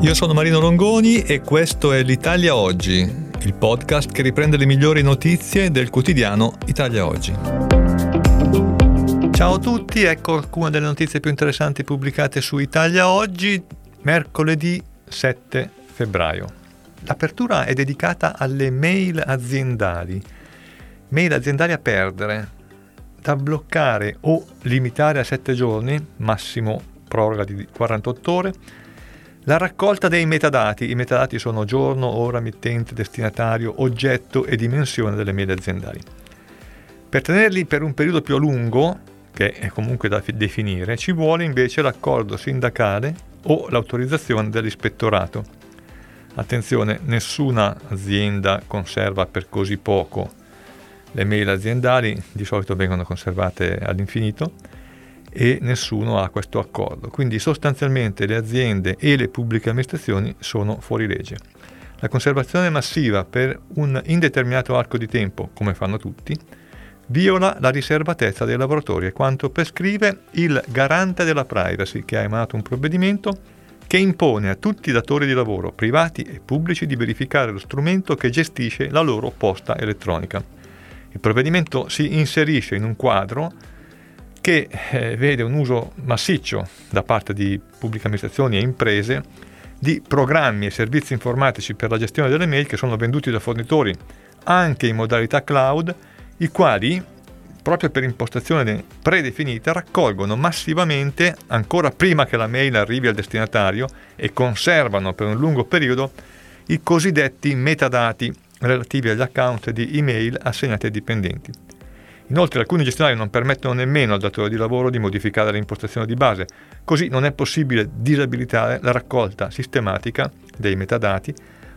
Io sono Marino Longoni e questo è l'Italia Oggi, il podcast che riprende le migliori notizie del quotidiano Italia Oggi. Ciao a tutti, ecco alcune delle notizie più interessanti pubblicate su Italia Oggi, mercoledì 7 febbraio. L'apertura è dedicata alle mail aziendali, mail aziendali a perdere, da bloccare o limitare a 7 giorni, massimo proroga di 48 ore, la raccolta dei metadati. I metadati sono giorno, ora, mittente, destinatario, oggetto e dimensione delle mail aziendali. Per tenerli per un periodo più lungo, che è comunque da definire, ci vuole invece l'accordo sindacale o l'autorizzazione dell'ispettorato. Attenzione, nessuna azienda conserva per così poco le mail aziendali, di solito vengono conservate all'infinito e nessuno ha questo accordo. Quindi sostanzialmente le aziende e le pubbliche amministrazioni sono fuori legge. La conservazione massiva per un indeterminato arco di tempo, come fanno tutti, viola la riservatezza dei lavoratori e quanto prescrive il garante della privacy che ha emanato un provvedimento che impone a tutti i datori di lavoro, privati e pubblici, di verificare lo strumento che gestisce la loro posta elettronica. Il provvedimento si inserisce in un quadro che eh, vede un uso massiccio da parte di pubbliche amministrazioni e imprese di programmi e servizi informatici per la gestione delle mail che sono venduti da fornitori anche in modalità cloud, i quali, proprio per impostazione predefinita, raccolgono massivamente, ancora prima che la mail arrivi al destinatario, e conservano per un lungo periodo i cosiddetti metadati relativi agli account di email assegnati ai dipendenti. Inoltre alcuni gestionali non permettono nemmeno al datore di lavoro di modificare l'impostazione di base, così non è possibile disabilitare la raccolta sistematica dei metadati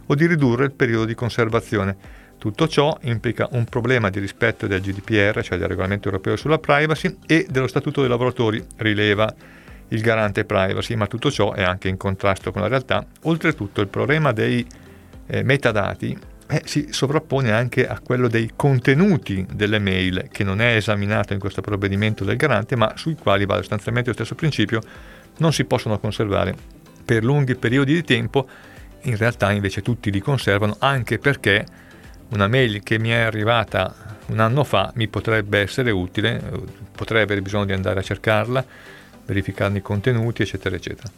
o di ridurre il periodo di conservazione. Tutto ciò implica un problema di rispetto del GDPR, cioè del regolamento europeo sulla privacy, e dello statuto dei lavoratori, rileva il garante privacy, ma tutto ciò è anche in contrasto con la realtà. Oltretutto il problema dei eh, metadati eh, si sovrappone anche a quello dei contenuti delle mail, che non è esaminato in questo provvedimento del garante, ma sui quali vale sostanzialmente lo stesso principio, non si possono conservare per lunghi periodi di tempo, in realtà invece tutti li conservano anche perché una mail che mi è arrivata un anno fa mi potrebbe essere utile, potrei avere bisogno di andare a cercarla, verificarne i contenuti, eccetera, eccetera.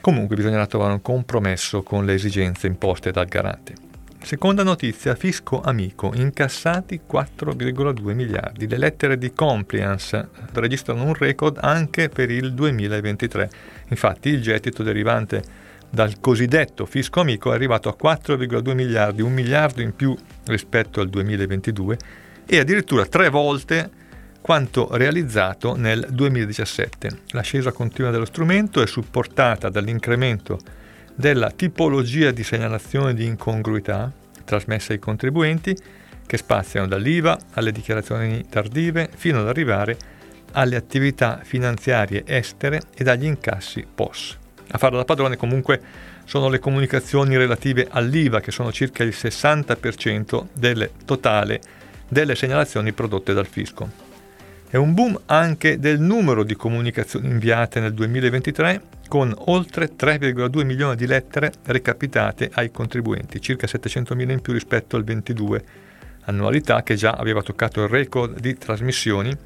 Comunque bisognerà trovare un compromesso con le esigenze imposte dal garante. Seconda notizia, fisco amico, incassati 4,2 miliardi. Le lettere di compliance registrano un record anche per il 2023. Infatti il gettito derivante dal cosiddetto fisco amico è arrivato a 4,2 miliardi, un miliardo in più rispetto al 2022 e addirittura tre volte quanto realizzato nel 2017. L'ascesa continua dello strumento è supportata dall'incremento della tipologia di segnalazione di incongruità trasmessa ai contribuenti che spaziano dall'IVA alle dichiarazioni tardive fino ad arrivare alle attività finanziarie estere e agli incassi POS. A farlo da padrone comunque sono le comunicazioni relative all'IVA che sono circa il 60% del totale delle segnalazioni prodotte dal fisco. È un boom anche del numero di comunicazioni inviate nel 2023 con oltre 3,2 milioni di lettere recapitate ai contribuenti, circa 700 mila in più rispetto al 22, annualità che già aveva toccato il record di trasmissioni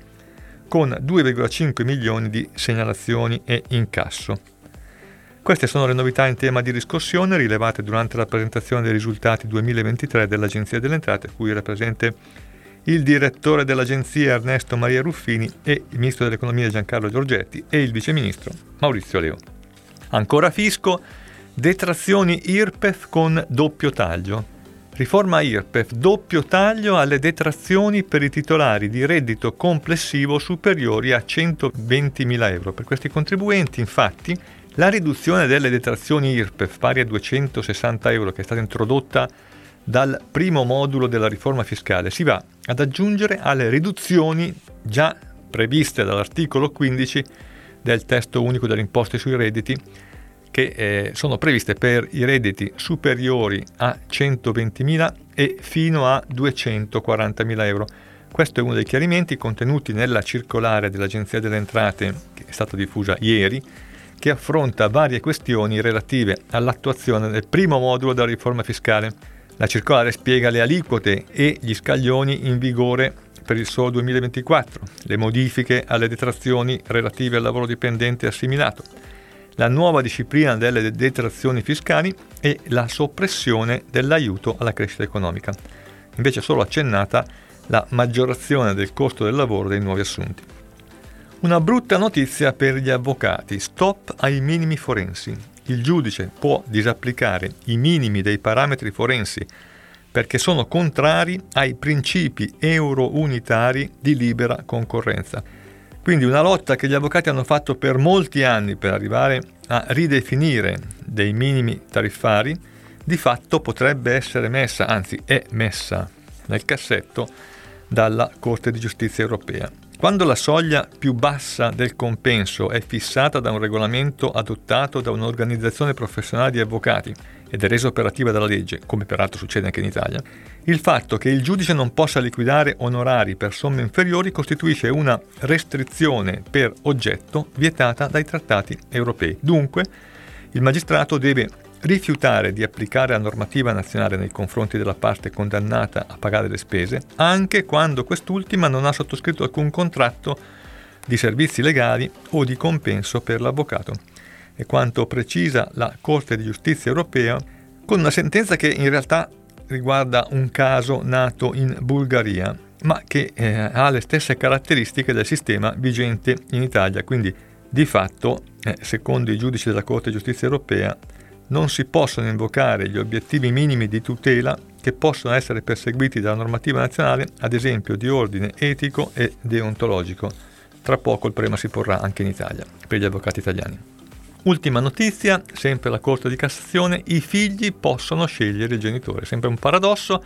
con 2,5 milioni di segnalazioni e incasso. Queste sono le novità in tema di riscossione rilevate durante la presentazione dei risultati 2023 dell'Agenzia delle Entrate, cui era presente il direttore dell'agenzia Ernesto Maria Ruffini e il ministro dell'economia Giancarlo Giorgetti e il viceministro Maurizio Leo. Ancora fisco, detrazioni IRPEF con doppio taglio. Riforma IRPEF, doppio taglio alle detrazioni per i titolari di reddito complessivo superiori a 120.000 euro. Per questi contribuenti, infatti, la riduzione delle detrazioni IRPEF pari a 260 euro che è stata introdotta dal primo modulo della riforma fiscale si va ad aggiungere alle riduzioni già previste dall'articolo 15 del testo unico delle imposte sui redditi che eh, sono previste per i redditi superiori a 120.000 e fino a 240.000 euro. Questo è uno dei chiarimenti contenuti nella circolare dell'Agenzia delle Entrate che è stata diffusa ieri, che affronta varie questioni relative all'attuazione del primo modulo della riforma fiscale. La circolare spiega le aliquote e gli scaglioni in vigore per il solo 2024, le modifiche alle detrazioni relative al lavoro dipendente assimilato, la nuova disciplina delle detrazioni fiscali e la soppressione dell'aiuto alla crescita economica. Invece solo accennata la maggiorazione del costo del lavoro dei nuovi assunti. Una brutta notizia per gli avvocati, stop ai minimi forensi. Il giudice può disapplicare i minimi dei parametri forensi perché sono contrari ai principi euro-unitari di libera concorrenza. Quindi una lotta che gli avvocati hanno fatto per molti anni per arrivare a ridefinire dei minimi tariffari, di fatto potrebbe essere messa, anzi è messa nel cassetto dalla Corte di giustizia europea. Quando la soglia più bassa del compenso è fissata da un regolamento adottato da un'organizzazione professionale di avvocati ed è resa operativa dalla legge, come peraltro succede anche in Italia, il fatto che il giudice non possa liquidare onorari per somme inferiori costituisce una restrizione per oggetto vietata dai trattati europei. Dunque, il magistrato deve rifiutare di applicare la normativa nazionale nei confronti della parte condannata a pagare le spese, anche quando quest'ultima non ha sottoscritto alcun contratto di servizi legali o di compenso per l'avvocato. È quanto precisa la Corte di giustizia europea con una sentenza che in realtà riguarda un caso nato in Bulgaria, ma che eh, ha le stesse caratteristiche del sistema vigente in Italia, quindi di fatto, eh, secondo i giudici della Corte di giustizia europea, non si possono invocare gli obiettivi minimi di tutela che possono essere perseguiti dalla normativa nazionale, ad esempio di ordine etico e deontologico. Tra poco il problema si porrà anche in Italia, per gli avvocati italiani. Ultima notizia, sempre la Corte di Cassazione, i figli possono scegliere il genitore. Sempre un paradosso,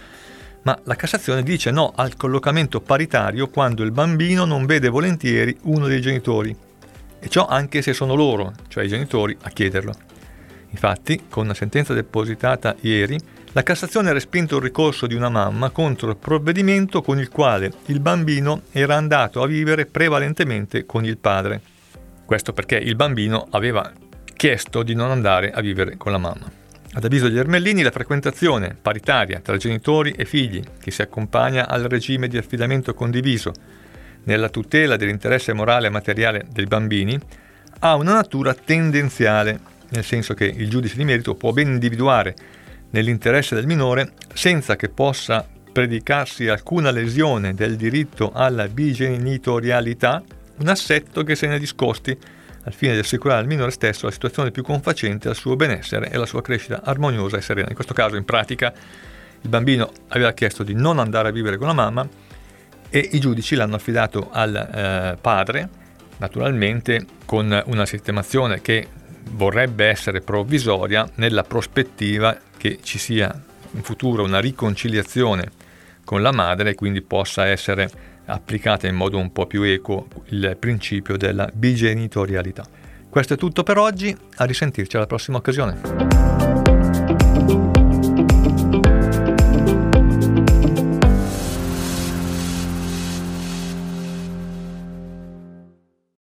ma la Cassazione dice no al collocamento paritario quando il bambino non vede volentieri uno dei genitori. E ciò anche se sono loro, cioè i genitori, a chiederlo. Infatti, con una sentenza depositata ieri, la Cassazione ha respinto il ricorso di una mamma contro il provvedimento con il quale il bambino era andato a vivere prevalentemente con il padre. Questo perché il bambino aveva chiesto di non andare a vivere con la mamma. Ad avviso degli Ermellini, la frequentazione paritaria tra genitori e figli, che si accompagna al regime di affidamento condiviso nella tutela dell'interesse morale e materiale dei bambini, ha una natura tendenziale, nel senso che il giudice di merito può ben individuare nell'interesse del minore senza che possa predicarsi alcuna lesione del diritto alla bigenitorialità un assetto che se ne discosti al fine di assicurare al minore stesso la situazione più confacente al suo benessere e alla sua crescita armoniosa e serena. In questo caso, in pratica, il bambino aveva chiesto di non andare a vivere con la mamma e i giudici l'hanno affidato al eh, padre, naturalmente con una sistemazione che vorrebbe essere provvisoria nella prospettiva che ci sia in futuro una riconciliazione con la madre e quindi possa essere applicata in modo un po' più equo il principio della bigenitorialità. Questo è tutto per oggi, a risentirci alla prossima occasione.